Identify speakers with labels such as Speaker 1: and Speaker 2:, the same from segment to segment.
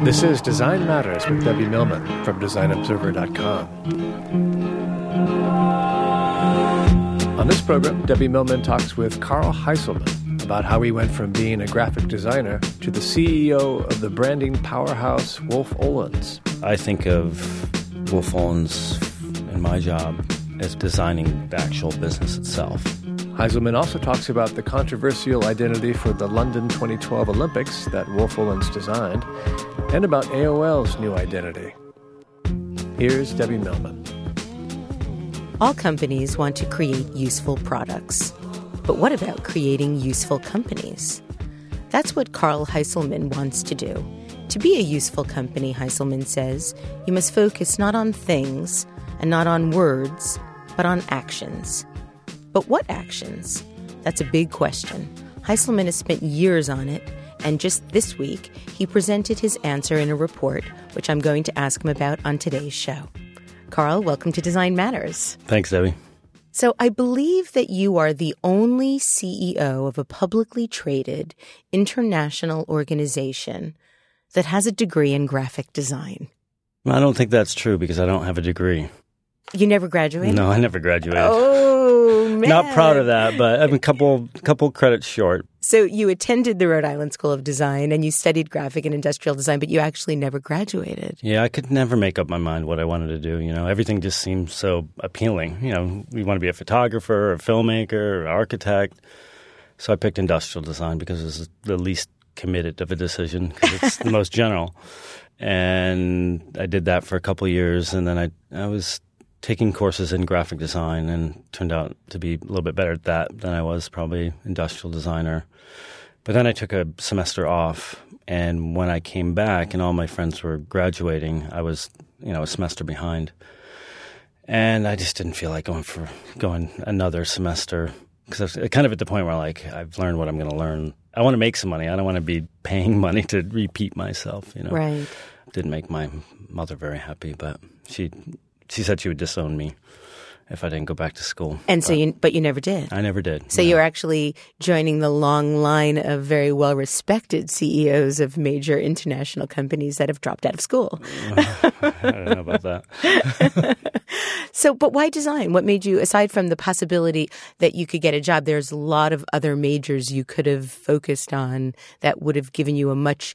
Speaker 1: This is Design Matters with Debbie Millman from DesignObserver.com. On this program, Debbie Millman talks with Karl Heiselman about how he went from being a graphic designer to the CEO of the branding powerhouse Wolff Olins.
Speaker 2: I think of Wolff Olins in my job as designing the actual business itself.
Speaker 1: Heiselman also talks about the controversial identity for the London 2012 Olympics that Wolff Olins designed, and about AOL's new identity. Here's Debbie Millman.
Speaker 3: All companies want to create useful products. But what about creating useful companies? That's what Karl Heiselman wants to do. To be a useful company, Heiselman says, you must focus not on things and not on words, but on actions. But what actions? That's a big question. Heiselman has spent years on it, and just this week, he presented his answer in a report, which I'm going to ask him about on today's show. Karl, welcome to Design Matters.
Speaker 2: Thanks, Debbie.
Speaker 3: So, I believe that you are the only CEO of a publicly traded international organization that has a degree in graphic design.
Speaker 2: I don't think that's true because I don't have a degree.
Speaker 3: You never graduated?
Speaker 2: No, I never graduated.
Speaker 3: Oh, man.
Speaker 2: Not proud of that, but I'm a couple couple credits short.
Speaker 3: So you attended the Rhode Island School of Design and you studied graphic and industrial design, but you actually never graduated.
Speaker 2: Yeah, I could never make up my mind what I wanted to do. You know, everything just seemed so appealing. You know, we want to be a photographer, or a filmmaker, or architect. So I picked industrial design because it was the least committed of a decision because it's the most general. And I did that for a couple years, and then I I was taking courses in graphic design and turned out to be a little bit better at that than I was probably industrial designer. But then I took a semester off, and when I came back and all my friends were graduating, I was you know a semester behind, and I just didn't feel like going for going another semester because I was kind of at the point where like I've learned what I'm going to learn. I want to make some money. I don't want to be paying money to repeat myself. You know,
Speaker 3: Right.
Speaker 2: didn't make my mother very happy, but she she said she would disown me if I didn't go back to school.
Speaker 3: And so
Speaker 2: But
Speaker 3: you, but you never did.
Speaker 2: I never did.
Speaker 3: So
Speaker 2: no.
Speaker 3: you're actually joining the long line of very well respected CEOs of major international companies that have dropped out of school.
Speaker 2: I don't know about that.
Speaker 3: So, but why design? What made you, aside from the possibility that you could get a job, there's a lot of other majors you could have focused on that would have given you a much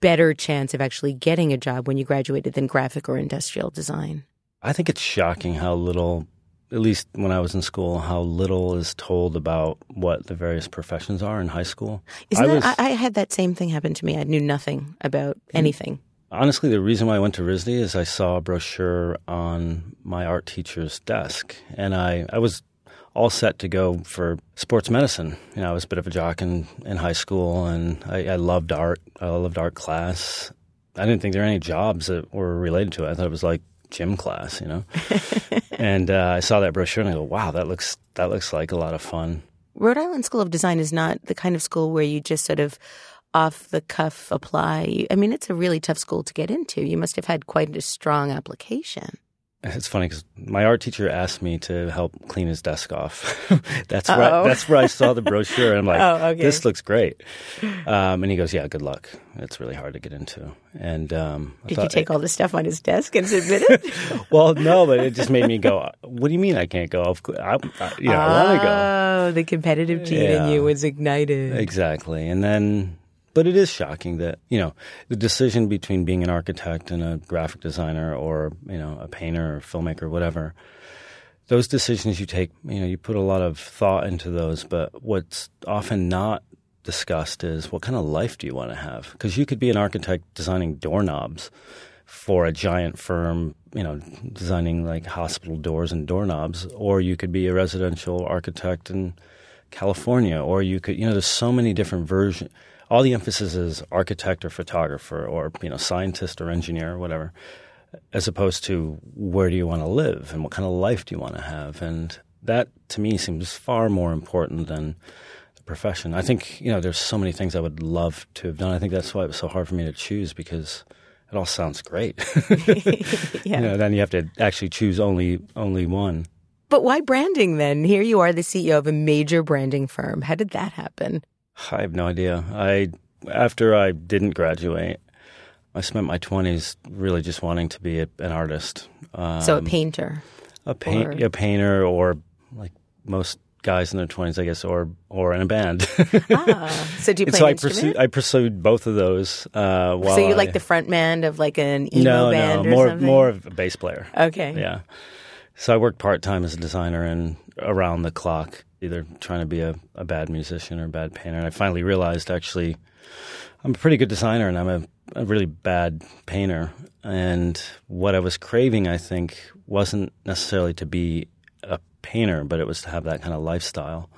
Speaker 3: better chance of actually getting a job when you graduated than graphic or industrial design.
Speaker 2: I think it's shocking how little, at least when I was in school, how little is told about what the various professions are in high school.
Speaker 3: Isn't
Speaker 2: I
Speaker 3: that,
Speaker 2: was-
Speaker 3: I, I had that same thing happen to me. I knew nothing about anything.
Speaker 2: Honestly, the reason why I went to RISD is I saw a brochure on my art teacher's desk, and I, I was all set to go for sports medicine. You know, I was a bit of a jock in, in high school, and I, I loved art. I loved art class. I didn't think there were any jobs that were related to it. I thought it was like gym class, you know. and uh, I saw that brochure, and I go, "Wow, that looks that looks like a lot of fun."
Speaker 3: Rhode Island School of Design is not the kind of school where you just sort of off the cuff apply? I mean, it's a really tough school to get into. You must have had quite a strong application.
Speaker 2: It's funny because my art teacher asked me to help clean his desk off. that's where I, that's where I saw the brochure. And I'm like, oh, okay. this looks great. Um, and he goes, yeah, good luck. It's really hard to get into. And um,
Speaker 3: did thought, you take all the stuff on his desk and submit it?
Speaker 2: well, no, but it just made me go. What do you mean I can't go? I, I, you know, oh, I want to go.
Speaker 3: Oh, the competitive gene yeah, in you was ignited.
Speaker 2: Exactly, and then but it is shocking that, you know, the decision between being an architect and a graphic designer or, you know, a painter or filmmaker, whatever, those decisions you take, you know, you put a lot of thought into those, but what's often not discussed is what kind of life do you want to have? Because you could be an architect designing doorknobs for a giant firm, you know, designing like hospital doors and doorknobs, or you could be a residential architect in California, or you could, you know, there's so many different versions all the emphasis is architect or photographer or you know scientist or engineer or whatever, as opposed to where do you want to live and what kind of life do you want to have, and that to me seems far more important than the profession. I think you know there's so many things I would love to have done. I think that's why it was so hard for me to choose because it all sounds great. yeah. You know, then you have to actually choose only only one.
Speaker 3: But why branding then? Here you are, the CEO of a major branding firm. How did that happen?
Speaker 2: I have no idea. I after I didn't graduate, I spent my twenties really just wanting to be a, an artist.
Speaker 3: Um, so a painter,
Speaker 2: a paint, or... a painter, or like most guys in their twenties, I guess, or or in a band.
Speaker 3: ah, so do you play
Speaker 2: so
Speaker 3: I
Speaker 2: pursued I pursued both of those. Uh,
Speaker 3: so you like the front man of like an emo
Speaker 2: no,
Speaker 3: band?
Speaker 2: No, more
Speaker 3: something?
Speaker 2: more of a bass player.
Speaker 3: Okay,
Speaker 2: yeah. So I worked part time as a designer and around the clock either trying to be a, a bad musician or a bad painter. And I finally realized actually I'm a pretty good designer and I'm a, a really bad painter. And what I was craving, I think, wasn't necessarily to be a painter, but it was to have that kind of lifestyle.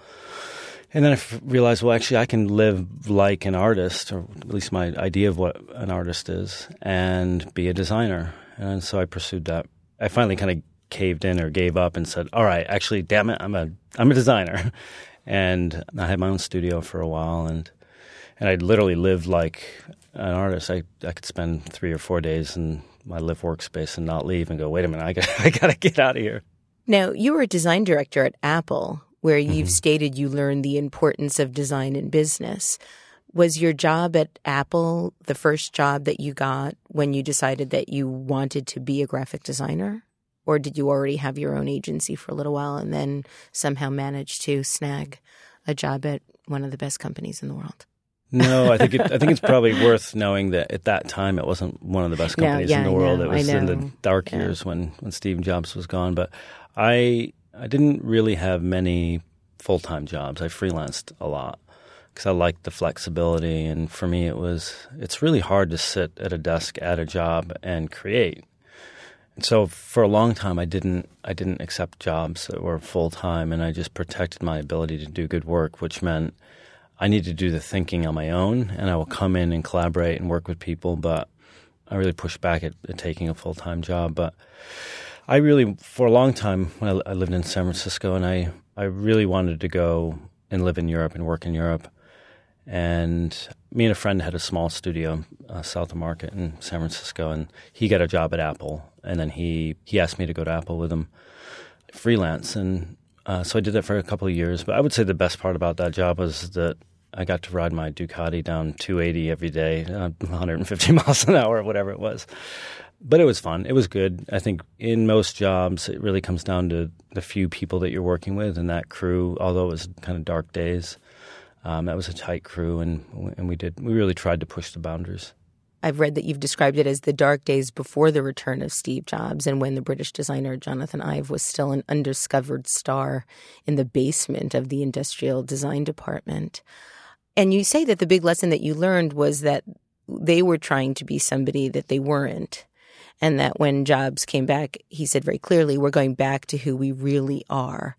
Speaker 2: And then I f- realized, well, actually, I can live like an artist, or at least my idea of what an artist is, and be a designer. And so I pursued that. I finally kind of caved in or gave up and said, "All right, actually, damn it, I'm a I'm a designer," and I had my own studio for a while, and and I literally lived like an artist. I I could spend three or four days in my live workspace and not leave and go, "Wait a minute, I got I got to get out of here."
Speaker 3: Now you were a design director at Apple, where you've mm-hmm. stated you learned the importance of design in business. Was your job at Apple the first job that you got when you decided that you wanted to be a graphic designer? Or did you already have your own agency for a little while and then somehow manage to snag a job at one of the best companies in the world?
Speaker 2: no, I think it, I think it's probably worth knowing that at that time it wasn't one of the best companies
Speaker 3: no, yeah,
Speaker 2: in the world.
Speaker 3: Know,
Speaker 2: it was in the dark yeah. years when when Steve Jobs was gone. But I I didn't really have many full time jobs. I freelanced a lot because I liked the flexibility, and for me it was it's really hard to sit at a desk at a job and create so for a long time, I didn't I didn't accept jobs that were full time, and I just protected my ability to do good work, which meant I need to do the thinking on my own, and I will come in and collaborate and work with people. But I really pushed back at, at taking a full time job. But I really, for a long time, when I, I lived in San Francisco, and I I really wanted to go and live in Europe and work in Europe. And me and a friend had a small studio uh, south of Market in San Francisco, and he got a job at Apple, and then he he asked me to go to Apple with him, freelance, and uh, so I did that for a couple of years. But I would say the best part about that job was that I got to ride my Ducati down 280 every day, uh, 150 miles an hour, whatever it was. But it was fun. It was good. I think in most jobs, it really comes down to the few people that you're working with and that crew. Although it was kind of dark days, um, that was a tight crew, and and we did we really tried to push the boundaries.
Speaker 3: I've read that you've described it as the dark days before the return of Steve Jobs and when the British designer Jonathan Ive was still an undiscovered star in the basement of the industrial design department. And you say that the big lesson that you learned was that they were trying to be somebody that they weren't. And that when Jobs came back, he said very clearly, we're going back to who we really are.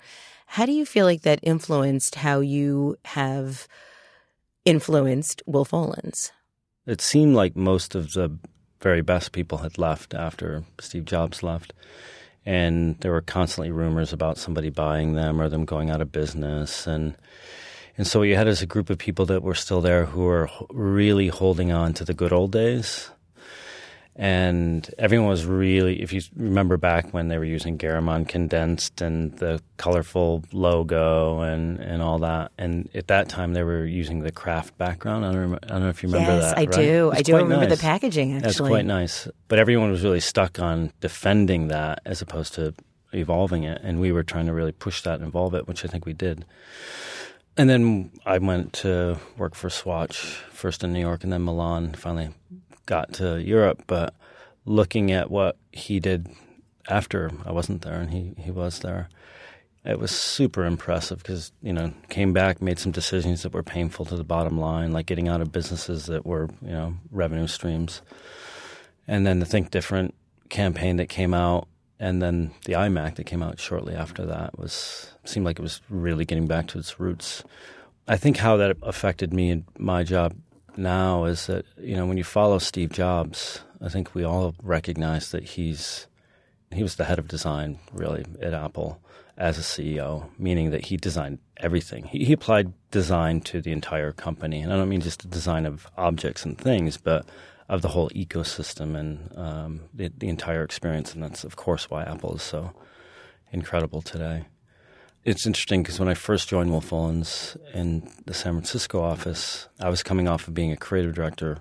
Speaker 3: How do you feel like that influenced how you have influenced Wolff Olins?
Speaker 2: It seemed like most of the very best people had left after Steve Jobs left. And there were constantly rumors about somebody buying them or them going out of business. And And so what you had is a group of people that were still there who were really holding on to the good old days. And everyone was really, if you remember back when they were using Garamond condensed and the colorful logo and, and all that. And at that time, they were using the craft background. I don't, I don't know if you remember
Speaker 3: yes,
Speaker 2: that.
Speaker 3: I
Speaker 2: right?
Speaker 3: do. I do remember
Speaker 2: nice.
Speaker 3: the packaging, actually.
Speaker 2: That's quite nice. But everyone was really stuck on defending that as opposed to evolving it. And we were trying to really push that and evolve it, which I think we did. And then I went to work for Swatch, first in New York and then Milan. Finally got to Europe. But looking at what he did after I wasn't there and he, he was there, it was super impressive because, you know, came back, made some decisions that were painful to the bottom line, like getting out of businesses that were, you know, revenue streams. And then the Think Different campaign that came out and then the iMac that came out shortly after that was seemed like it was really getting back to its roots. I think how that affected me and my job now is that you know when you follow Steve Jobs, I think we all recognize that he's he was the head of design really at Apple as a CEO, meaning that he designed everything. He, he applied design to the entire company, and I don't mean just the design of objects and things, but of the whole ecosystem and um, the, the, entire experience. And that's, of course, why Apple is so incredible today. It's interesting because when I first joined Wolff Olins in the San Francisco office, I was coming off of being a creative director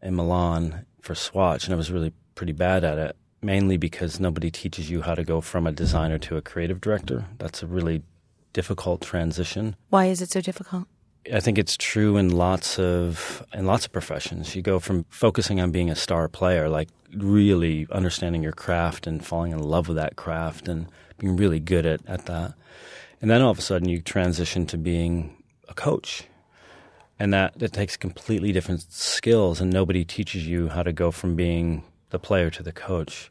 Speaker 2: in Milan for Swatch, and I was really pretty bad at it, mainly because nobody teaches you how to go from a designer to a creative director. That's a really difficult transition.
Speaker 3: Why is it so difficult?
Speaker 2: I think it's true in lots of in lots of professions. You go from focusing on being a star player, like really understanding your craft and falling in love with that craft and being really good at, at that. And then all of a sudden you transition to being a coach. And that, that takes completely different skills and nobody teaches you how to go from being the player to the coach.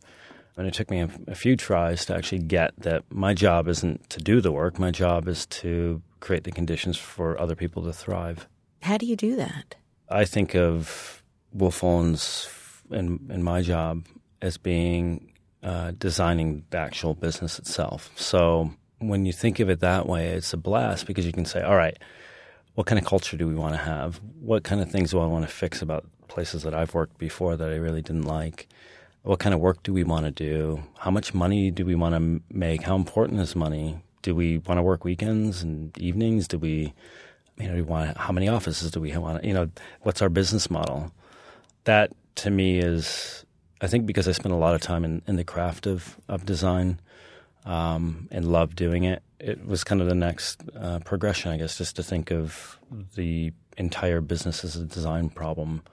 Speaker 2: And it took me a, a few tries to actually get that my job isn't to do the work, my job is to create the conditions for other people to thrive.
Speaker 3: How do you do that?
Speaker 2: I think of Wolff Olins in, in my job as being uh, designing the actual business itself. So when you think of it that way, it's a blast because you can say, all right, what kind of culture do we want to have? What kind of things do I want to fix about places that I've worked before that I really didn't like? What kind of work do we want to do? How much money do we want to make? How important is money? Do we want to work weekends and evenings? Do we, you know, do we want how many offices do we want? You know, what's our business model? That to me is, I think, because I spent a lot of time in, in the craft of of design um, and love doing it. It was kind of the next uh, progression, I guess, just to think of the entire business as a design problem,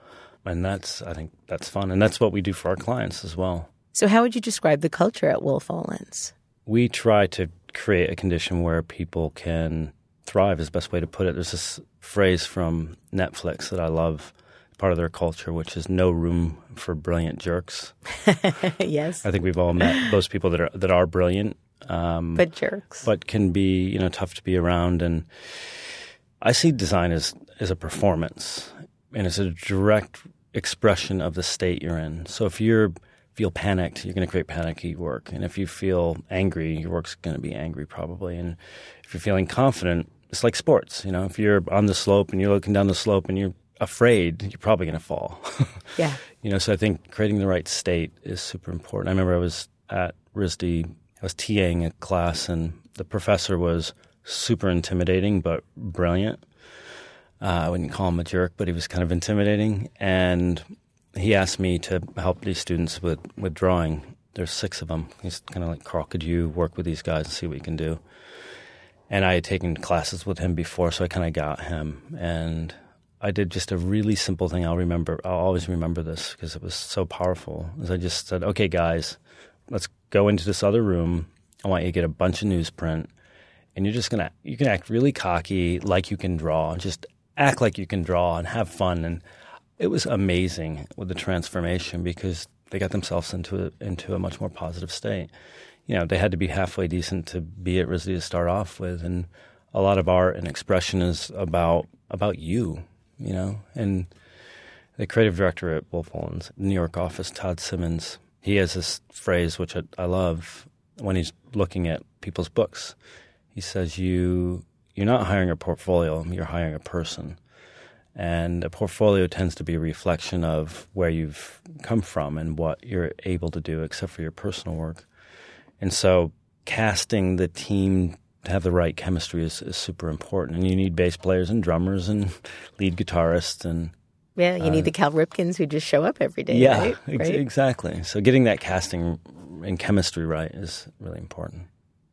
Speaker 2: and that's I think that's fun, and that's what we do for our clients as well.
Speaker 3: So, how would you describe the culture at Wolff Olins?
Speaker 2: We try to create a condition where people can thrive is the best way to put it. There's this phrase from Netflix that I love, part of their culture, which is no room for brilliant jerks.
Speaker 3: yes.
Speaker 2: I think we've all met those people that are that are brilliant.
Speaker 3: Um, but jerks.
Speaker 2: But can be, you know, tough to be around and I see design as as a performance and it's a direct expression of the state you're in. So if you're feel panicked, you're going to create panicky work. And if you feel angry, your work's going to be angry probably. And if you're feeling confident, it's like sports. You know, if you're on the slope and you're looking down the slope and you're afraid, you're probably going to fall.
Speaker 3: yeah.
Speaker 2: You know, so I think creating the right state is super important. I remember I was at RISD, I was TAing a class, and the professor was super intimidating but brilliant. Uh, I wouldn't call him a jerk, but he was kind of intimidating. And he asked me to help these students with, with drawing. There's six of them. He's kind of like, Karl, could you work with these guys and see what you can do? And I had taken classes with him before, so I kind of got him. And I did just a really simple thing. I'll remember. I'll always remember this because it was so powerful. Is I just said, "Okay, guys, let's go into this other room. I want you to get a bunch of newsprint, and you're just gonna you can act really cocky, like you can draw. Just act like you can draw and have fun. And it was amazing with the transformation because they got themselves into a, into a much more positive state. You know, they had to be halfway decent to be at RISD to start off with, and a lot of art and expression is about about you. You know, and the creative director at Wolff Olins New York office, Todd Simmons, he has this phrase which I, I love when he's looking at people's books. He says, "You you're not hiring a portfolio, you're hiring a person. And a portfolio tends to be a reflection of where you've come from and what you're able to do, except for your personal work. And so, casting the team to have the right chemistry is, is super important. And you need bass players and drummers and lead guitarists and
Speaker 3: yeah, you need the uh, Cal Ripkens who just show up every day.
Speaker 2: yeah,
Speaker 3: right?
Speaker 2: ex-
Speaker 3: Right?
Speaker 2: exactly. So getting that casting and chemistry right is really important.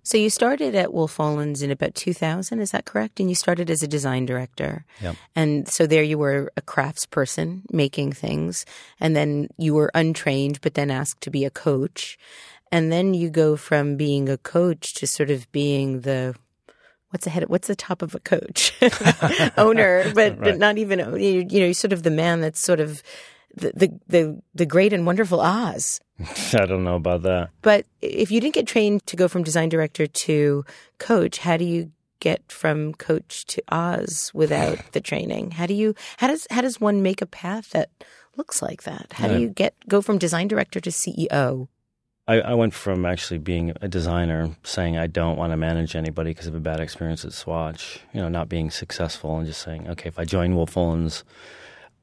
Speaker 3: So you started at Wolff Olins in about 2000, is that correct? And you started as a design director. And so there you were a craftsperson making things. And then you were untrained, but then asked to be a coach. And then you go from being a coach to sort of being the what's the head what's the top of a coach owner but, but not even you, you know you're sort of the man that's sort of the, the the the great and wonderful Oz
Speaker 2: I don't know about that.
Speaker 3: but if you didn't get trained to go from design director to coach, how do you get from coach to Oz without the training? How do you how does how does one make a path that looks like that? How do you get go from design director to CEO?
Speaker 2: I, I went from actually being a designer, saying I don't want to manage anybody because of a bad experience at Swatch, you know, not being successful, and just saying, okay, if I join Wolff Olins,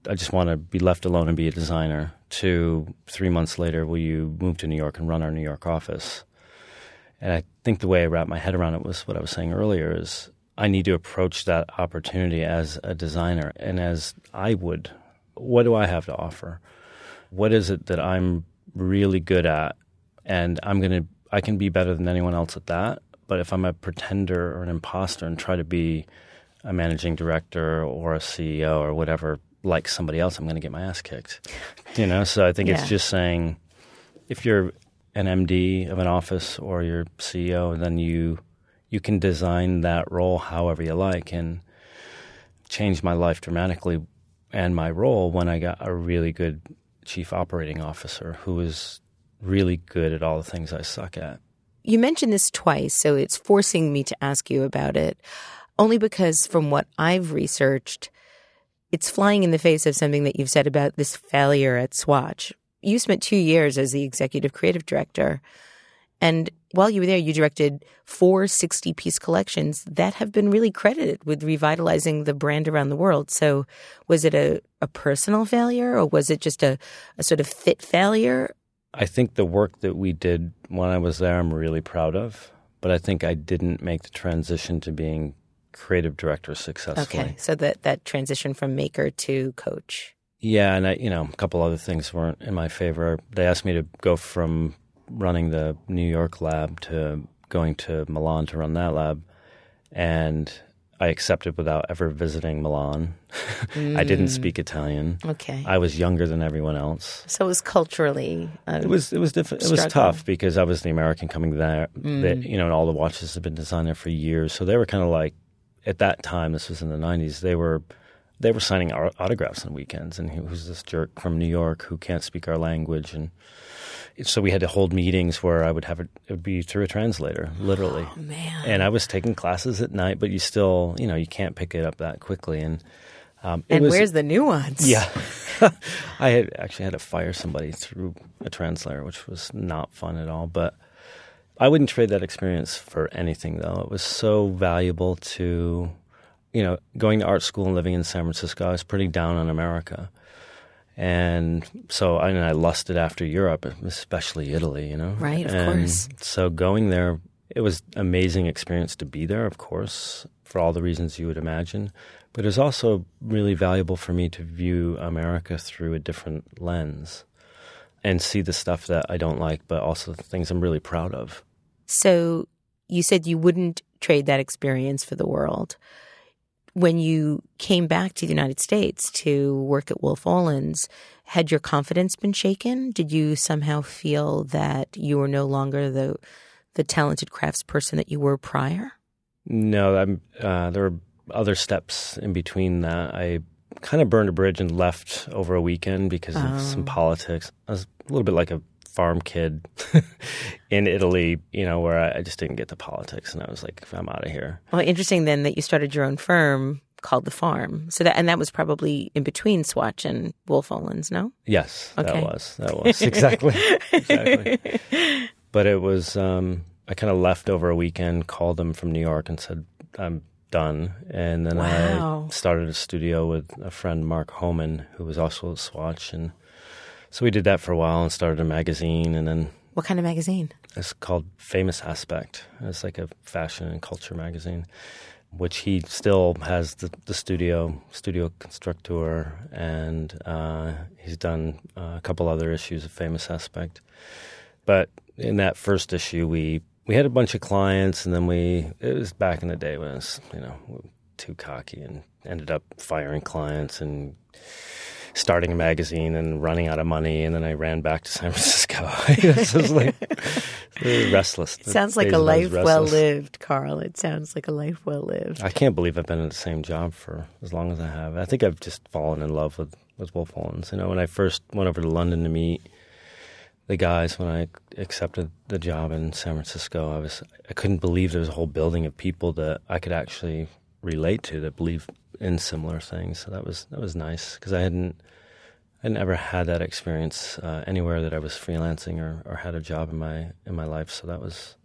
Speaker 2: I just want to be left alone and be a designer. To three months later, will you move to New York and run our New York office? And I think the way I wrapped my head around it was what I was saying earlier is I need to approach that opportunity as a designer and as I would. What do I have to offer? What is it that I'm really good at? And I'm going to, I can be better than anyone else at that. But if I'm a pretender or an imposter and try to be a managing director or a CEO or whatever, like somebody else, I'm going to get my ass kicked. You know, so I think
Speaker 3: Yeah.
Speaker 2: it's just saying if you're an MD of an office or you're CEO, then you you can design that role however you like and changed my life dramatically and my role when I got a really good chief operating officer who was really good at all the things I suck at.
Speaker 3: You mentioned this twice, so it's forcing me to ask you about it. Only because from what I've researched, it's flying in the face of something that you've said about this failure at Swatch. You spent two years as the executive creative director. And while you were there, you directed four 60 piece collections that have been really credited with revitalizing the brand around the world. So, was it a, a personal failure or was it just a, a sort of fit failure?
Speaker 2: I think the work that we did when I was there, I'm really proud of. But I think I didn't make the transition to being creative director successfully.
Speaker 3: Okay. So, that, that transition from maker to coach.
Speaker 2: Yeah, and I, you know, a couple other things weren't in my favor. They asked me to go from running the New York lab to going to Milan to run that lab, and I accepted without ever visiting Milan. I didn't speak Italian.
Speaker 3: Okay.
Speaker 2: I was younger than everyone else.
Speaker 3: so, it was culturally. Um,
Speaker 2: It was it was diff- it was tough because I was the American coming there. That, you know, and all the watches had been designed there for years, so they were kind of like at that time. This was in the '90s. They were they were signing autographs on weekends, and he was this jerk from New York who can't speak our language, and so we had to hold meetings where I would have it, it would be through a translator, literally.
Speaker 3: Oh, man.
Speaker 2: And I was taking classes at night, but you still, you know, you can't pick it up that quickly, and um,
Speaker 3: and
Speaker 2: was,
Speaker 3: where's the nuance?
Speaker 2: yeah. I had actually had to fire somebody through a translator, which was not fun at all. But I wouldn't trade that experience for anything, though. It was so valuable to, you know, going to art school and living in San Francisco. I was pretty down on America. And so I, and I lusted after Europe, especially Italy, you know?
Speaker 3: Right, of
Speaker 2: And
Speaker 3: course.
Speaker 2: So going there, it was amazing experience to be there, of course, for all the reasons you would imagine. But it was also really valuable for me to view America through a different lens and see the stuff that I don't like, but also the things I'm really proud of.
Speaker 3: So, you said you wouldn't trade that experience for the world. When you came back to the United States to work at Wolff Olins, had your confidence been shaken? Did you somehow feel that you were no longer the the talented craftsperson that you were prior?
Speaker 2: No, I'm, uh, there were other steps in between that. I kind of burned a bridge and left over a weekend because of some politics. I was a little bit like a farm kid in Italy, you know, where I, I just didn't get the politics, and I was like, I'm out of here.
Speaker 3: Well, interesting then that you started your own firm called The Farm. So that and that was probably in between Swatch and Wolff Olins, no?
Speaker 2: Yes,
Speaker 3: Okay.
Speaker 2: that was that was exactly exactly. But it was um, I kind of left over a weekend, called them from New York, and said I'm done. And then
Speaker 3: Wow.
Speaker 2: I started a studio with a friend, Mark Homan, who was also at Swatch. And so we did that for a while and started a magazine. And then
Speaker 3: What kind of magazine?
Speaker 2: it's called Famous Aspect. It's like a fashion and culture magazine, which he still has the, the studio, Studio Constructor, and uh, he's done uh, a couple other issues of Famous Aspect. But in that first issue, we we had a bunch of clients, and then we it was back in the day when it was you know too cocky and ended up firing clients and starting a magazine and running out of money, and then I ran back to San Francisco. it was like restless.
Speaker 3: It sounds like a
Speaker 2: when I was
Speaker 3: life well lived, Karl. It sounds like a life well lived.
Speaker 2: I can't believe I've been in the same job for as long as I have. I think I've just fallen in love with with Wolff Olins. You know, when I first went over to London to meet the guys when I accepted the job in San Francisco, I was I couldn't believe there was a whole building of people that I could actually relate to that believe in similar things. So that was that was nice because I hadn't I never had that experience uh, anywhere that I was freelancing or, or had a job in my in my life. So that was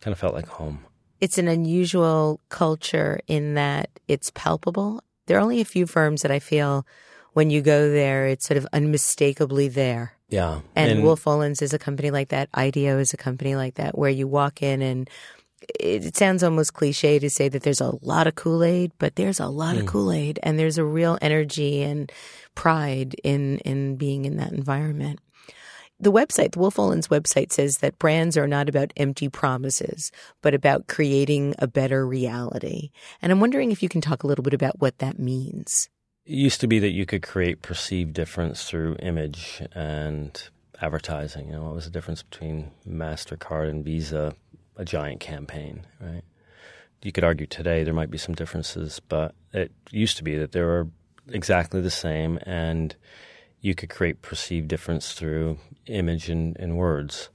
Speaker 2: kind of felt like home.
Speaker 3: It's an unusual culture in that it's palpable. There are only a few firms that I feel when you go there, it's sort of unmistakably there.
Speaker 2: Yeah,
Speaker 3: And, Wolff Olins is a company like that. IDEO is a company like that, where you walk in and it, sounds almost cliche to say that there's a lot of Kool Aid, but there's a lot of mm. Kool Aid, and there's a real energy and pride in in being in that environment. The website, the Wolff Olins website, says that brands are not about empty promises, but about creating a better reality. And I'm wondering if you can talk a little bit about what that means.
Speaker 2: It used to be that you could create perceived difference through image and advertising. You know, what was the difference between MasterCard and Visa, a giant campaign, right? You could argue today there might be some differences, but it used to be that they were exactly the same and you could create perceived difference through image and, and words.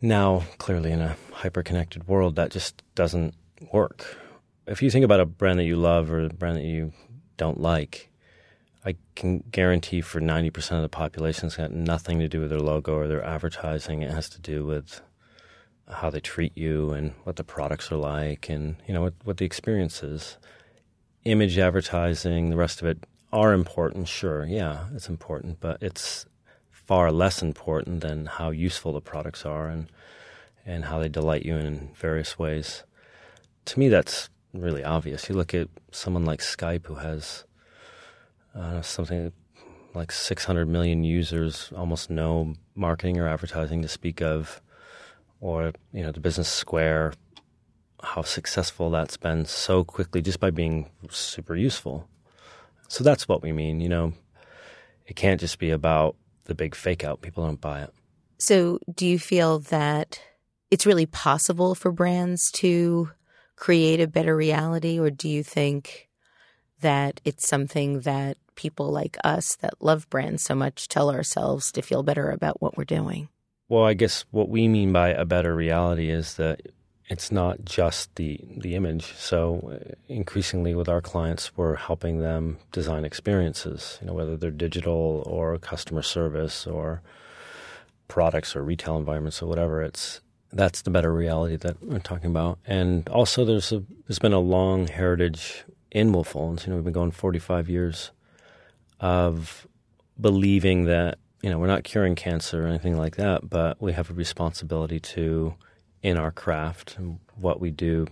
Speaker 2: Now, clearly, in a hyper connected world, that just doesn't work. If you think about a brand that you love or a brand that you don't like, I can guarantee for 90% of the population it's got nothing to do with their logo or their advertising. It has to do with how they treat you and what the products are like and, you know, what, what the experience is. Image advertising, the rest of it are important, sure. Yeah, it's important, but it's far less important than how useful the products are and and how they delight you in various ways. To me, that's really obvious. You look at someone like Skype, who has uh, something like 600 million users, almost no marketing or advertising to speak of, or you know the Business Square, how successful that's been so quickly just by being super useful. So that's what we mean. You know, it can't just be about the big fake out. People don't buy it.
Speaker 3: So, do you feel that it's really possible for brands to create a better reality, or do you think that it's something that people like us that love brands so much tell ourselves to feel better about what we're doing?
Speaker 2: Well, I guess what we mean by a better reality is that it's not just the the image. So uh, increasingly with our clients, we're helping them design experiences. You know, whether they're digital or customer service or products or retail environments or whatever. It's that's the better reality that we're talking about. And also, there's a there's been a long heritage in Wolff Olins. You know, we've been going 45 years of believing that you know we're not curing cancer or anything like that, but we have a responsibility to in our craft and what we do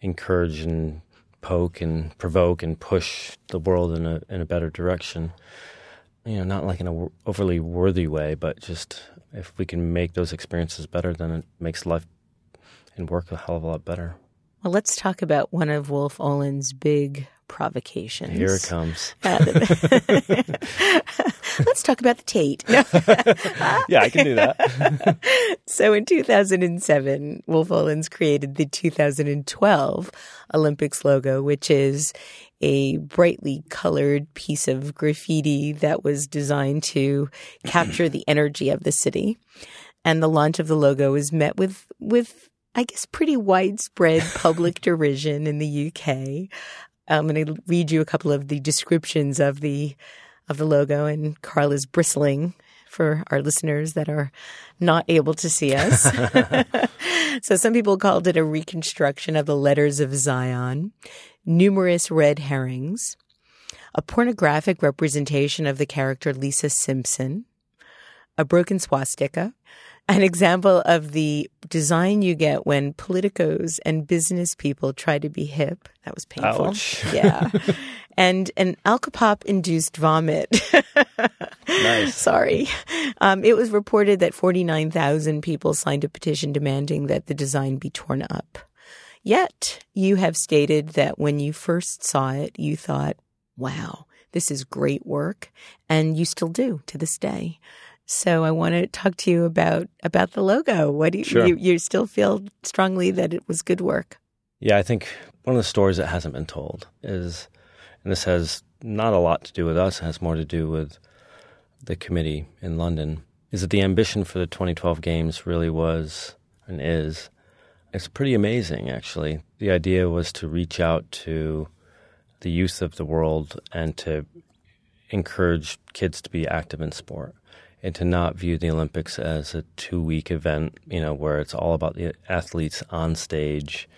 Speaker 2: encourage and poke and provoke and push the world in a in a better direction. You know, not like in a w- overly worthy way, but just if we can make those experiences better, then it makes life and work a hell of a lot better.
Speaker 3: Well, let's talk about one of Wolff Olins' big provocations.
Speaker 2: Here it comes.
Speaker 3: Let's talk about the Tate.
Speaker 2: yeah, I can do that.
Speaker 3: So in 2007, Wolff Olins created the 2012 Olympics logo, which is a brightly colored piece of graffiti that was designed to capture the energy of the city. And the launch of the logo was met with, with, I guess, pretty widespread public derision in the UK. I'm going to read you a couple of the descriptions of the, of the logo and Karl is bristling for our listeners that are not able to see us. so some people called it a reconstruction of the letters of Zion, numerous red herrings, a pornographic representation of the character Lisa Simpson, a broken swastika, an example of the design you get when politicos and business people try to be hip. That was painful.
Speaker 2: Ouch.
Speaker 3: Yeah. and an alcopop induced vomit.
Speaker 2: Nice.
Speaker 3: Sorry. Um, it was reported that 49,000 people signed a petition demanding that the design be torn up. Yet, you have stated that when you first saw it, you thought, wow, this is great work. And you still do to this day. So I want to talk to you about about the logo. What do you,
Speaker 2: Sure.
Speaker 3: you you still feel strongly that it was good work?
Speaker 2: Yeah, I think one of the stories that hasn't been told is, and this has not a lot to do with us, it has more to do with the committee in London, is that the ambition for the 2012 Games really was and is. It's pretty amazing, actually. The idea was to reach out to the youth of the world and to encourage kids to be active in sport and to not view the Olympics as a two week event, you know, where it's all about the athletes on stage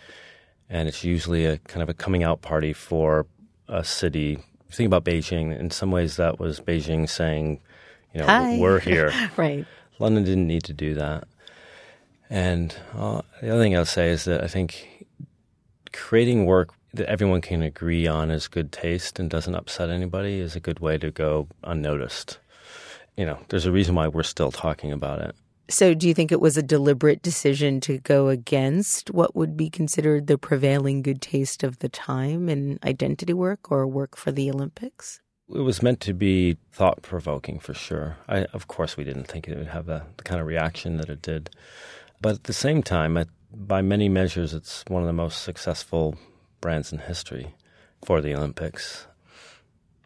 Speaker 2: and it's usually a kind of a coming out party for a city. Think about Beijing. In some ways, that was Beijing saying, you know,
Speaker 3: Hi.
Speaker 2: we're here.
Speaker 3: Right.
Speaker 2: London didn't need to do that. And uh, the other thing I'll say is that I think creating work that everyone can agree on is good taste and doesn't upset anybody is a good way to go unnoticed. You know, there's a reason why we're still talking about it.
Speaker 3: So, do you think it was a deliberate decision to go against what would be considered the prevailing good taste of the time in identity work or work for the Olympics?
Speaker 2: It was meant to be thought provoking for sure. I, of course, we didn't think it would have the, the kind of reaction that it did. But at the same time, it, by many measures, it's one of the most successful brands in history for the Olympics.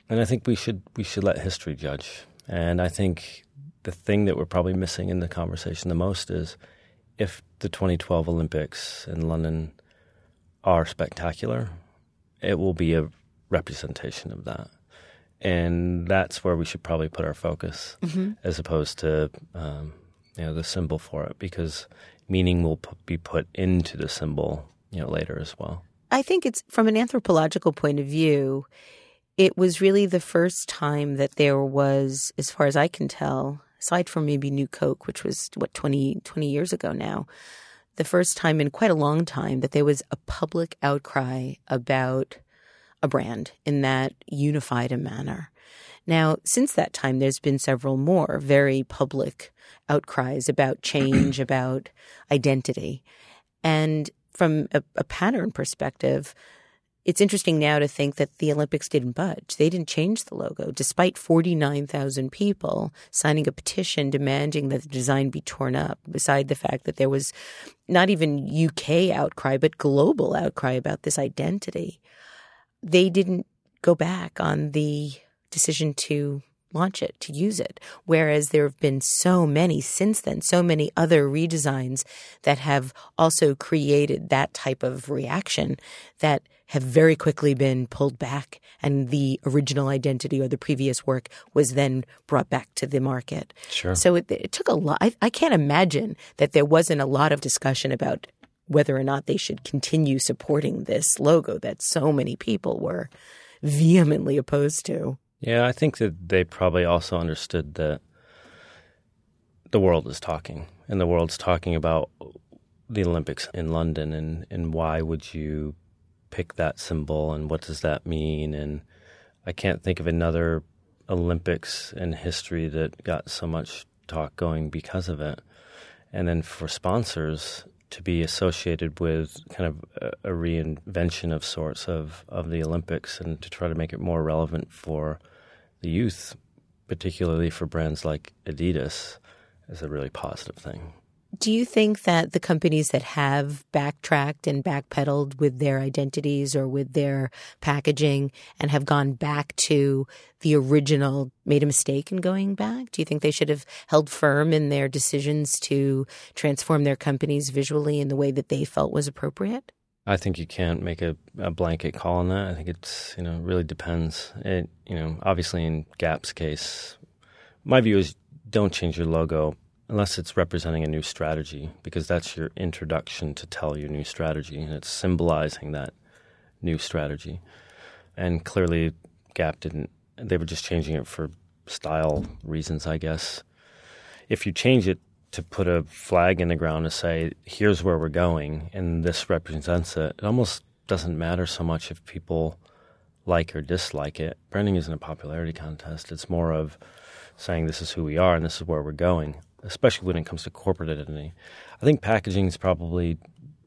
Speaker 2: And I think we should we should let history judge. And I think the thing that we're probably missing in the conversation the most is if the 2012 Olympics in London are spectacular, it will be a representation of that. And that's where we should probably put our focus as opposed to um, you know the symbol for it because meaning will p- be put into the symbol you know later as well.
Speaker 3: I think it's from an anthropological point of view, it was really the first time that there was, as far as I can tell, aside from maybe New Coke, which was what 20, 20 years ago now, the first time in quite a long time that there was a public outcry about a brand in that unified a manner. Now, since that time, there's been several more very public outcries about change, about identity. And from a, a pattern perspective, it's interesting now to think that the Olympics didn't budge. They didn't change the logo, despite 49,000 people signing a petition demanding that the design be torn up, beside the fact that there was not even UK outcry, but global outcry about this identity. They didn't go back on the decision to launch it, to use it. Whereas there have been so many since then, so many other redesigns that have also created that type of reaction that have very quickly been pulled back and the original identity or the previous work was then brought back to the market.
Speaker 2: Sure.
Speaker 3: So it, it took a lot. I, I can't imagine that there wasn't a lot of discussion about whether or not they should continue supporting this logo that so many people were vehemently opposed to.
Speaker 2: Yeah, I think that they probably also understood that the world is talking, and the world's talking about the Olympics in London, and, and why would you pick that symbol, and what does that mean? And I can't think of another Olympics in history that got so much talk going because of it. And then for sponsors to be associated with kind of a, reinvention of sorts of, of the Olympics and to try to make it more relevant for the youth, particularly for brands like Adidas, is a really positive thing.
Speaker 3: Do you think that the companies that have backtracked and backpedaled with their identities or with their packaging and have gone back to the original made a mistake in going back? Do you think they should have held firm in their decisions to transform their companies visually in the way that they felt was appropriate?
Speaker 2: I think you can't make a, a blanket call on that. I think it's you know really depends. It you know obviously in Gap's case, my view is don't change your logo unless it's representing a new strategy, because that's your introduction to tell your new strategy, and it's symbolizing that new strategy. And clearly, Gap didn't. They were just changing it for style reasons, I guess. If you change it to put a flag in the ground to say, "Here's where we're going," and this represents it, it almost doesn't matter so much if people like or dislike it. Branding isn't a popularity contest. It's more of saying this is who we are and this is where we're going, especially when it comes to corporate identity. I think packaging is probably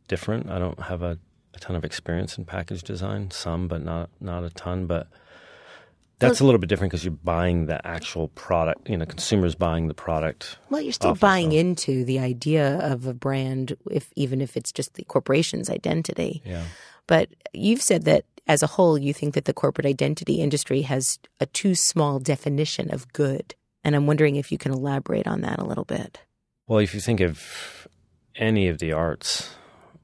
Speaker 2: different. I don't have a, a ton of experience in package design, some, but not not a ton. But that's a little bit different because you're buying the actual product. You know, consumers buying the product.
Speaker 3: Well, you're still buying into the idea of a brand, if even if it's just the corporation's identity.
Speaker 2: Yeah.
Speaker 3: But you've said that as a whole, you think that the corporate identity industry has a too small definition of good. And I'm wondering if you can elaborate on that a little bit.
Speaker 2: Well, if you think of any of the arts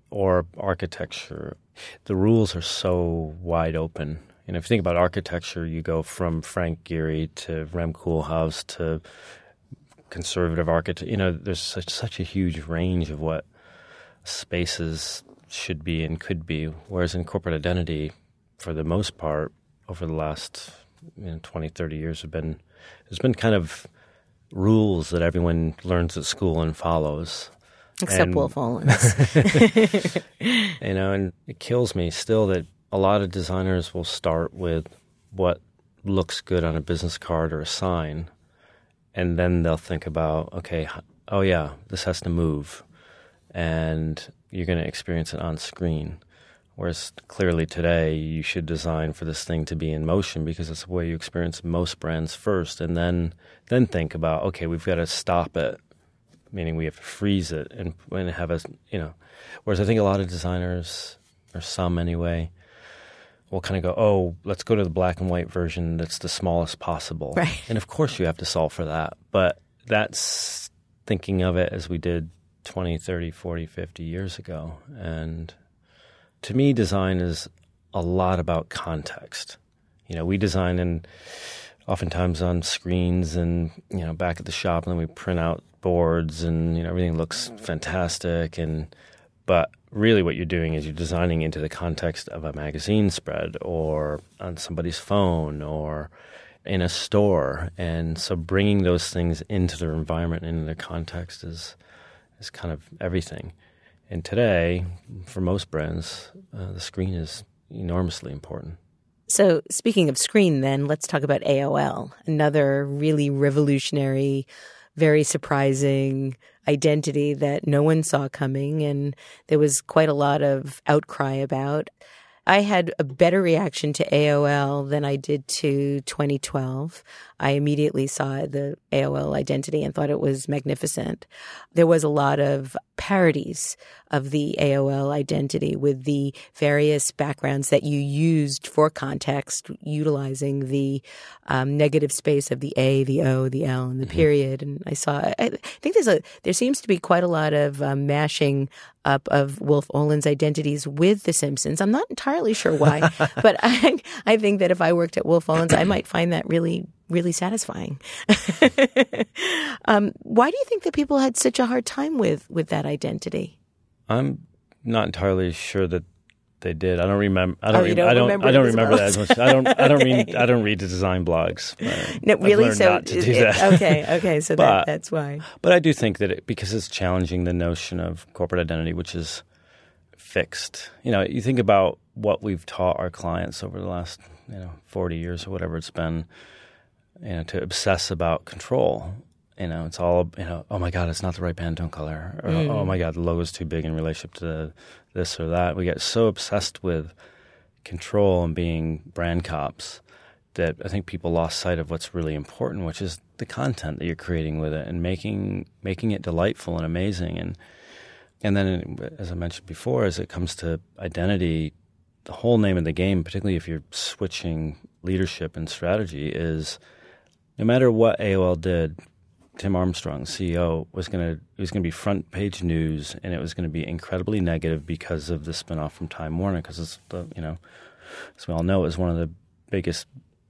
Speaker 2: or architecture, the rules are so wide open. And if you think about architecture, you go from Frank Gehry to Rem Koolhaas to conservative architect. You know, there's such such a huge range of what spaces should be and could be. Whereas in corporate identity, for the most part, over the last you know, 20, 30 years, have been there's been kind of rules that everyone learns at school and follows.
Speaker 3: Except
Speaker 2: and,
Speaker 3: Wolff Olins.
Speaker 2: you know, and it kills me still that a lot of designers will start with what looks good on a business card or a sign, and then they'll think about, okay, oh yeah, this has to move, and you're going to experience it on screen. Whereas clearly today, you should design for this thing to be in motion because it's the way you experience most brands first, and then then think about okay, we've got to stop it, meaning we have to freeze it and, and have a you know. Whereas I think a lot of designers, or some anyway, will kind of go, oh, let's go to the black and white version that's the smallest possible.
Speaker 3: Right.
Speaker 2: And of course, you have to solve for that, but that's thinking of it as we did 20, 30, 40, 50 years ago, and to me, design is a lot about context. You know, we design and oftentimes on screens and you know back at the shop, and then we print out boards, and you know everything looks fantastic. And but really, what you're doing is you're designing into the context of a magazine spread, or on somebody's phone, or in a store. And so, bringing those things into their environment, and into their context, is is kind of everything. And today, for most brands, uh, the screen is enormously important.
Speaker 3: So, speaking of screen, then let's talk about AOL, another really revolutionary, very surprising identity that no one saw coming. And there was quite a lot of outcry about. I had a better reaction to AOL than I did to 2012. I immediately saw the AOL identity and thought it was magnificent. There was a lot of parodies of the AOL identity with the various backgrounds that you used for context, utilizing the um, negative space of the A, the O, the L, and the mm-hmm. period. And I saw, I think there's a, there seems to be quite a lot of um, mashing up of Wolff Olins' identities with The Simpsons. I'm not entirely sure why, but I, I think that if I worked at Wolff Olins, I might find that really really satisfying. um, why do you think that people had such a hard time with with that identity?
Speaker 2: I'm not entirely sure that they did. I don't remember. I don't.
Speaker 3: Oh, don't
Speaker 2: I don't.
Speaker 3: remember
Speaker 2: I don't remember that as much. I don't. I don't read. I don't read the design blogs.
Speaker 3: No, really. so
Speaker 2: to do that.
Speaker 3: okay. Okay. So
Speaker 2: but,
Speaker 3: that, that's why.
Speaker 2: But I do think that it, because it's challenging the notion of corporate identity, which is fixed. You know, you think about what we've taught our clients over the last you know forty years or whatever it's been you know, to obsess about control. You know, it's all you know. Oh my God, it's not the right Pantone color. Or,
Speaker 3: mm.
Speaker 2: Oh my God, the logo's too big in relationship to this or that. We get so obsessed with control and being brand cops that I think people lost sight of what's really important, which is the content that you're creating with it and making making it delightful and amazing. And and then, as I mentioned before, as it comes to identity, the whole name of the game, particularly if you're switching leadership and strategy, is no matter what AOL did, Tim Armstrong, CEO, was going to was going to be front page news, and it was going to be incredibly negative because of the spinoff from Time Warner. Because it's the you know, as we all know, it was one of the biggest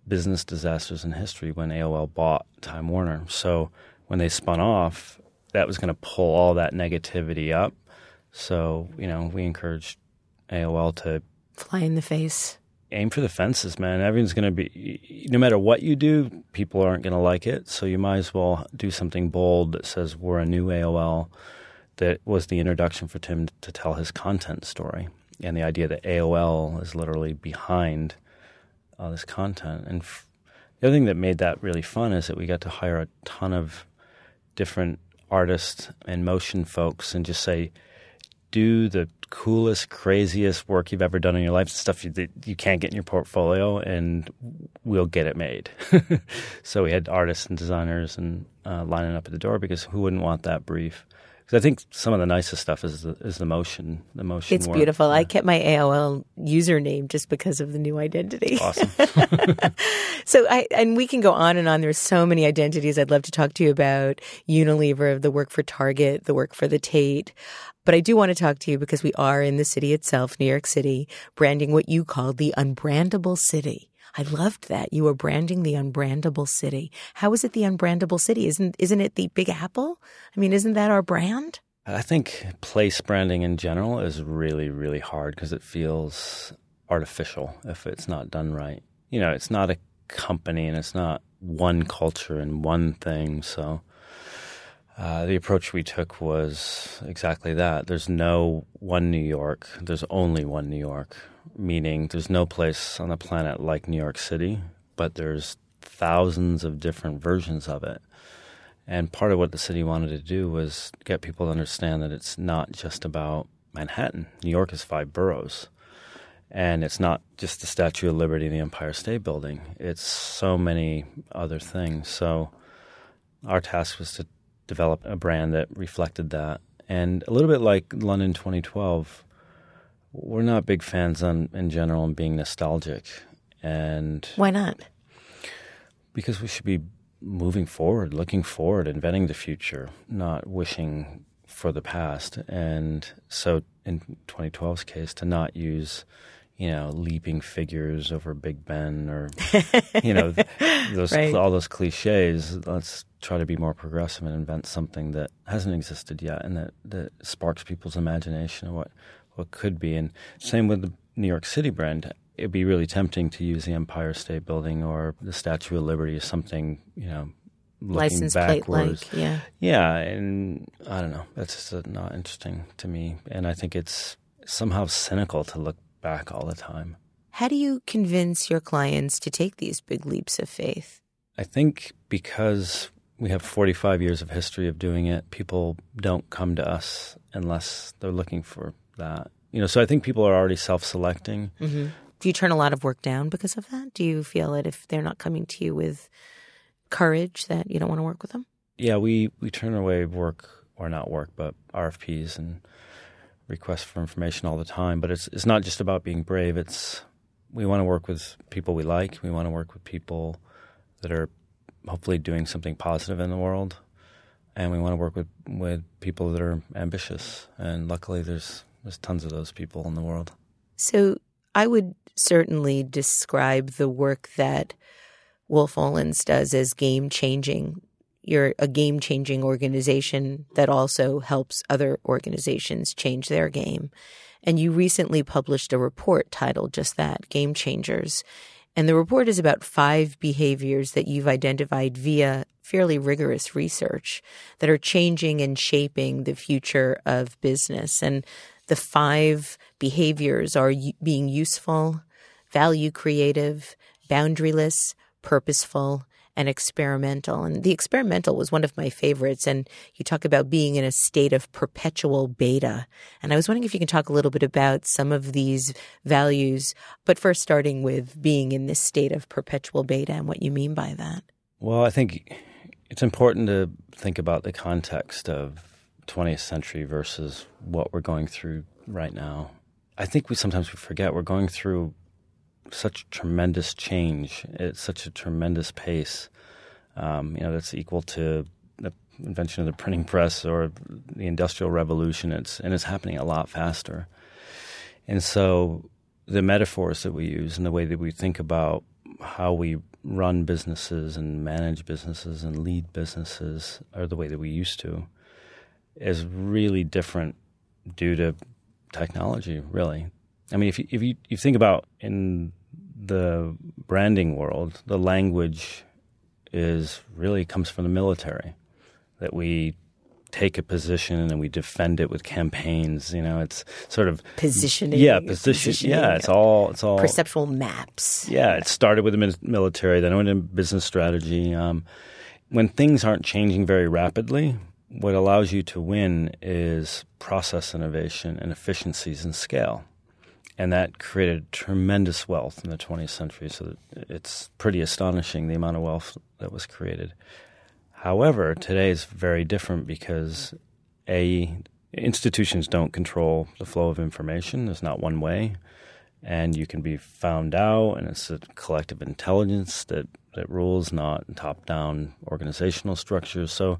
Speaker 2: business disasters in history when AOL bought Time Warner. So when they spun off, that was going to pull all that negativity up. So, you know, we encouraged AOL to
Speaker 3: fly in the face.
Speaker 2: Aim for the fences, man. Everything's going to be, no matter what you do, people aren't going to like it. So you might as well do something bold that says we're a new AOL. That was the introduction for Tim to tell his content story and the idea that AOL is literally behind all this content. And f- the other thing that made that really fun is that we got to hire a ton of different artists and motion folks and just say, do the coolest, craziest work you've ever done in your life, stuff you, that you can't get in your portfolio, and we'll get it made. so we had artists and designers and uh, lining up at the door because who wouldn't want that brief? I think some of the nicest stuff is the, is the motion. The motion.
Speaker 3: It's
Speaker 2: work.
Speaker 3: beautiful.
Speaker 2: Yeah.
Speaker 3: I kept my AOL username just because of the new identity.
Speaker 2: Awesome.
Speaker 3: so I and we can go on and on. There's so many identities I'd love to talk to you about. Unilever, the work for Target, the work for the Tate. But I do want to talk to you because we are in the city itself, New York City, branding what you call the unbrandable city. I loved that. You were branding the unbrandable city. How is it the unbrandable city? Isn't isn't it the Big Apple? I mean, isn't that our brand?
Speaker 2: I think place branding in general is really, really hard because it feels artificial if it's not done right. You know, it's not a company and it's not one culture and one thing. So uh, the approach we took was exactly that. There's no one New York. There's only one New York, meaning there's no place on the planet like New York City, but there's thousands of different versions of it. And part of what the city wanted to do was get people to understand that it's not just about Manhattan. New York is five boroughs. And it's not just the Statue of Liberty and the Empire State Building, it's so many other things. So our task was to develop a brand that reflected that. And a little bit like London 2012, we're not big fans on, in general in being nostalgic. And
Speaker 3: why not?
Speaker 2: Because we should be moving forward, looking forward, inventing the future, not wishing for the past. And so in 2012's case, to not use you know, leaping figures over Big Ben or, you know, those right. all those cliches. Let's try to be more progressive and invent something that hasn't existed yet and that, that sparks people's imagination of what, what could be. And same with the New York City brand. It'd be really tempting to use the Empire State Building or the Statue of Liberty as something, you know, looking
Speaker 3: license
Speaker 2: backwards.
Speaker 3: plate like, yeah.
Speaker 2: Yeah, and I don't know. That's just not interesting to me. And I think it's somehow cynical to look back all the time.
Speaker 3: How do you convince your clients to take these big leaps of faith?
Speaker 2: I think because we have 45 years of history of doing it, people don't come to us unless they're looking for that. You know, so I think people are already self-selecting.
Speaker 3: Mm-hmm. Do you turn a lot of work down because of that? Do you feel that if they're not coming to you with courage that you don't want to work with them?
Speaker 2: Yeah, we we turn away work or not work, but RFPs and requests for information all the time. But it's it's not just about being brave. It's we want to work with people we like. We want to work with people that are hopefully doing something positive in the world, and we want to work with with people that are ambitious. And luckily, there's there's tons of those people in the world.
Speaker 3: So I would certainly describe the work that Wolff Olins does as game changing you're a game changing organization that also helps other organizations change their game. And you recently published a report titled just that Game Changers. And the report is about five behaviors that you've identified via fairly rigorous research that are changing and shaping the future of business. And the five behaviors are being useful, value creative, boundaryless, purposeful, and experimental. And the experimental was one of my favorites. And you talk about being in a state of perpetual beta. And I was wondering if you can talk a little bit about some of these values, but first starting with being in this state of perpetual beta and what you mean by that.
Speaker 2: Well, I think it's important to think about the context of 20th century versus what we're going through right now. I think we sometimes we forget we're going through such tremendous change at such a tremendous pace. Um, you know, that's equal to the invention of the printing press or the industrial revolution. It's and it's happening a lot faster. And so, the metaphors that we use and the way that we think about how we run businesses and manage businesses and lead businesses or the way that we used to is really different due to technology, really. I mean, if you, if you, you think about in the branding world, the language is really comes from the military that we take a position and we defend it with campaigns. You know, it's sort of
Speaker 3: positioning.
Speaker 2: Yeah, position. Yeah, it's all it's all
Speaker 3: perceptual maps.
Speaker 2: Yeah, it started with the military, then it went into business strategy. Um, when things aren't changing very rapidly, what allows you to win is process innovation and efficiencies and scale. And that created tremendous wealth in the 20th century. So it's pretty astonishing the amount of wealth that was created. However, today is very different because a institutions don't control the flow of information. There's not one way, and you can be found out, and it's a collective intelligence that that rules, not top-down organizational structures. So,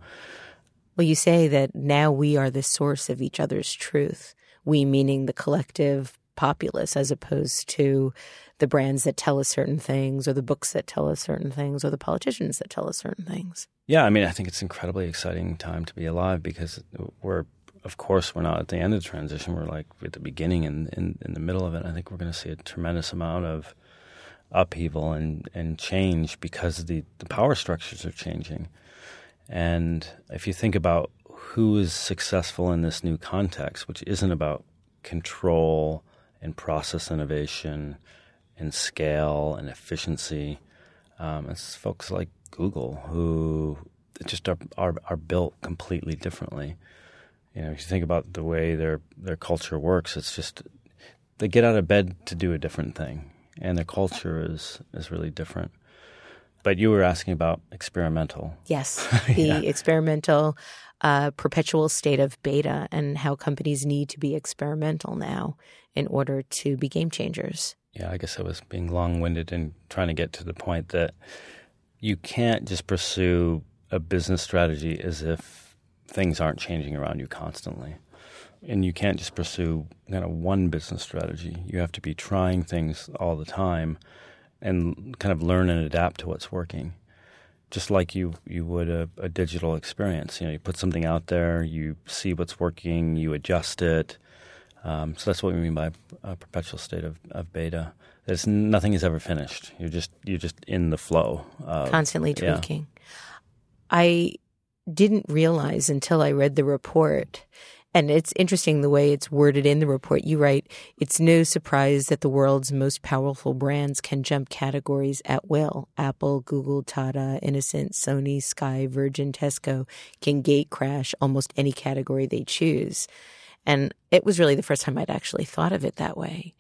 Speaker 3: well, you say that now we are the source of each other's truth. We meaning the collective populace, as opposed to the brands that tell us certain things or the books that tell us certain things or the politicians that tell us certain things.
Speaker 2: Yeah, I mean, I think it's an incredibly exciting time to be alive because we're, of course, we're not at the end of the transition. We're like at the beginning and in, in the middle of it. I think we're going to see a tremendous amount of upheaval and, and change because the, the power structures are changing. And if you think about who is successful in this new context, which isn't about control and process innovation, and scale and efficiency. Um, it's folks like Google who just are, are, are built completely differently. You know, if you think about the way their their culture works, it's just they get out of bed to do a different thing, and their culture is is really different. But you were asking about experimental.
Speaker 3: Yes, the yeah. experimental uh, perpetual state of beta and how companies need to be experimental now in order to be game changers
Speaker 2: yeah, I guess I was being long winded in trying to get to the point that you can't just pursue a business strategy as if things aren't changing around you constantly. And you can't just pursue kind of one business strategy. You have to be trying things all the time and kind of learn and adapt to what's working. Just like you, you would a, a digital experience. You know, you put something out there, you see what's working, you adjust it, um, so that's what we mean by a perpetual state of, of beta. There's nothing is ever finished. You're just you're just in the flow,
Speaker 3: of, constantly tweaking. Yeah. I didn't realize until I read the report, and it's interesting the way it's worded in the report. You write, "It's no surprise that the world's most powerful brands can jump categories at will. Apple, Google, Tata, Innocent, Sony, Sky, Virgin, Tesco can gate crash almost any category they choose." And it was really the first time I'd actually thought of it that way.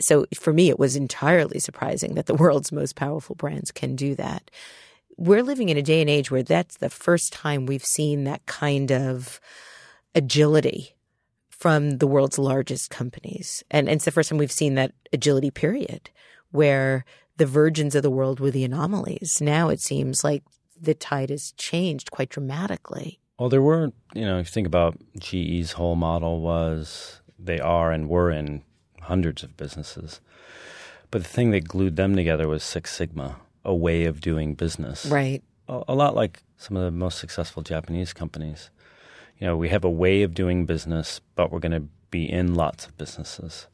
Speaker 3: So for me, it was entirely surprising that the world's most powerful brands can do that. We're living in a day and age where that's the first time we've seen that kind of agility from the world's largest companies. And, and it's the first time we've seen that agility period where the virgins of the world were the anomalies. Now it seems like the tide has changed quite dramatically.
Speaker 2: Well, there were, you know, if you think about GE's whole model was they are and were in hundreds of businesses. But the thing that glued them together was Six Sigma, a way of doing business.
Speaker 3: Right.
Speaker 2: A, a lot like some of the most successful Japanese companies. You know, we have a way of doing business, but we're going to be in lots of businesses,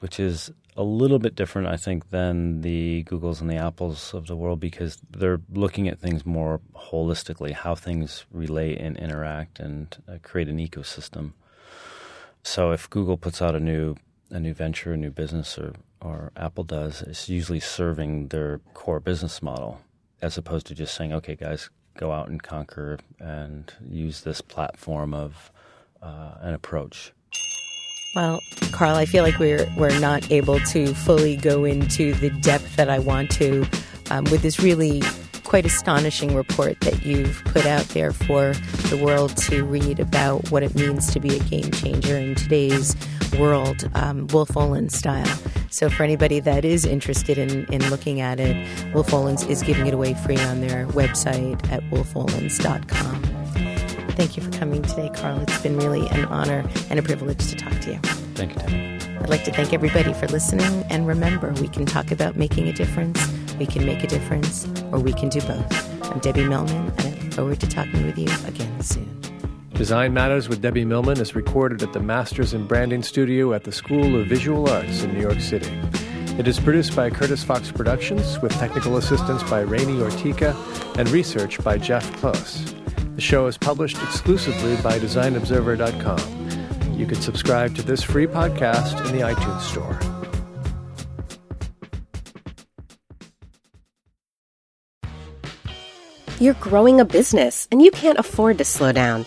Speaker 2: which is a little bit different, I think, than the Googles and the Apples of the world because they're looking at things more holistically, how things relate and interact and uh, create an ecosystem. So if Google puts out a new a new venture, a new business, or or Apple does, it's usually serving their core business model as opposed to just saying, "Okay, guys, go out and conquer and use this platform of uh, an approach."
Speaker 3: Well, Karl, I feel like we're we're not able to fully go into the depth that I want to um, with this really quite astonishing report that you've put out there for the world to read about what it means to be a game changer in today's world, um, Wolff Olins style. So, for anybody that is interested in, in looking at it, Wolff Olins is giving it away free on their website at wolffolins.com. Thank you for coming today, Karl. It's been really an honor and a privilege to talk to you.
Speaker 2: Thank you, Tammy.
Speaker 3: I'd like to thank everybody for listening. And remember, we can talk about making a difference we can make a difference, or we can do both. I'm Debbie Millman, and I look forward to talking with you again soon.
Speaker 1: Design Matters with Debbie Millman is recorded at the Masters in Branding Studio at the School of Visual Arts in New York City. It is produced by Curtis Fox Productions with technical assistance by Rainey Ortica and research by Jeff Close. The show is published exclusively by DesignObserver.com. You can subscribe to this free podcast in the iTunes Store.
Speaker 4: You're growing a business and you can't afford to slow down.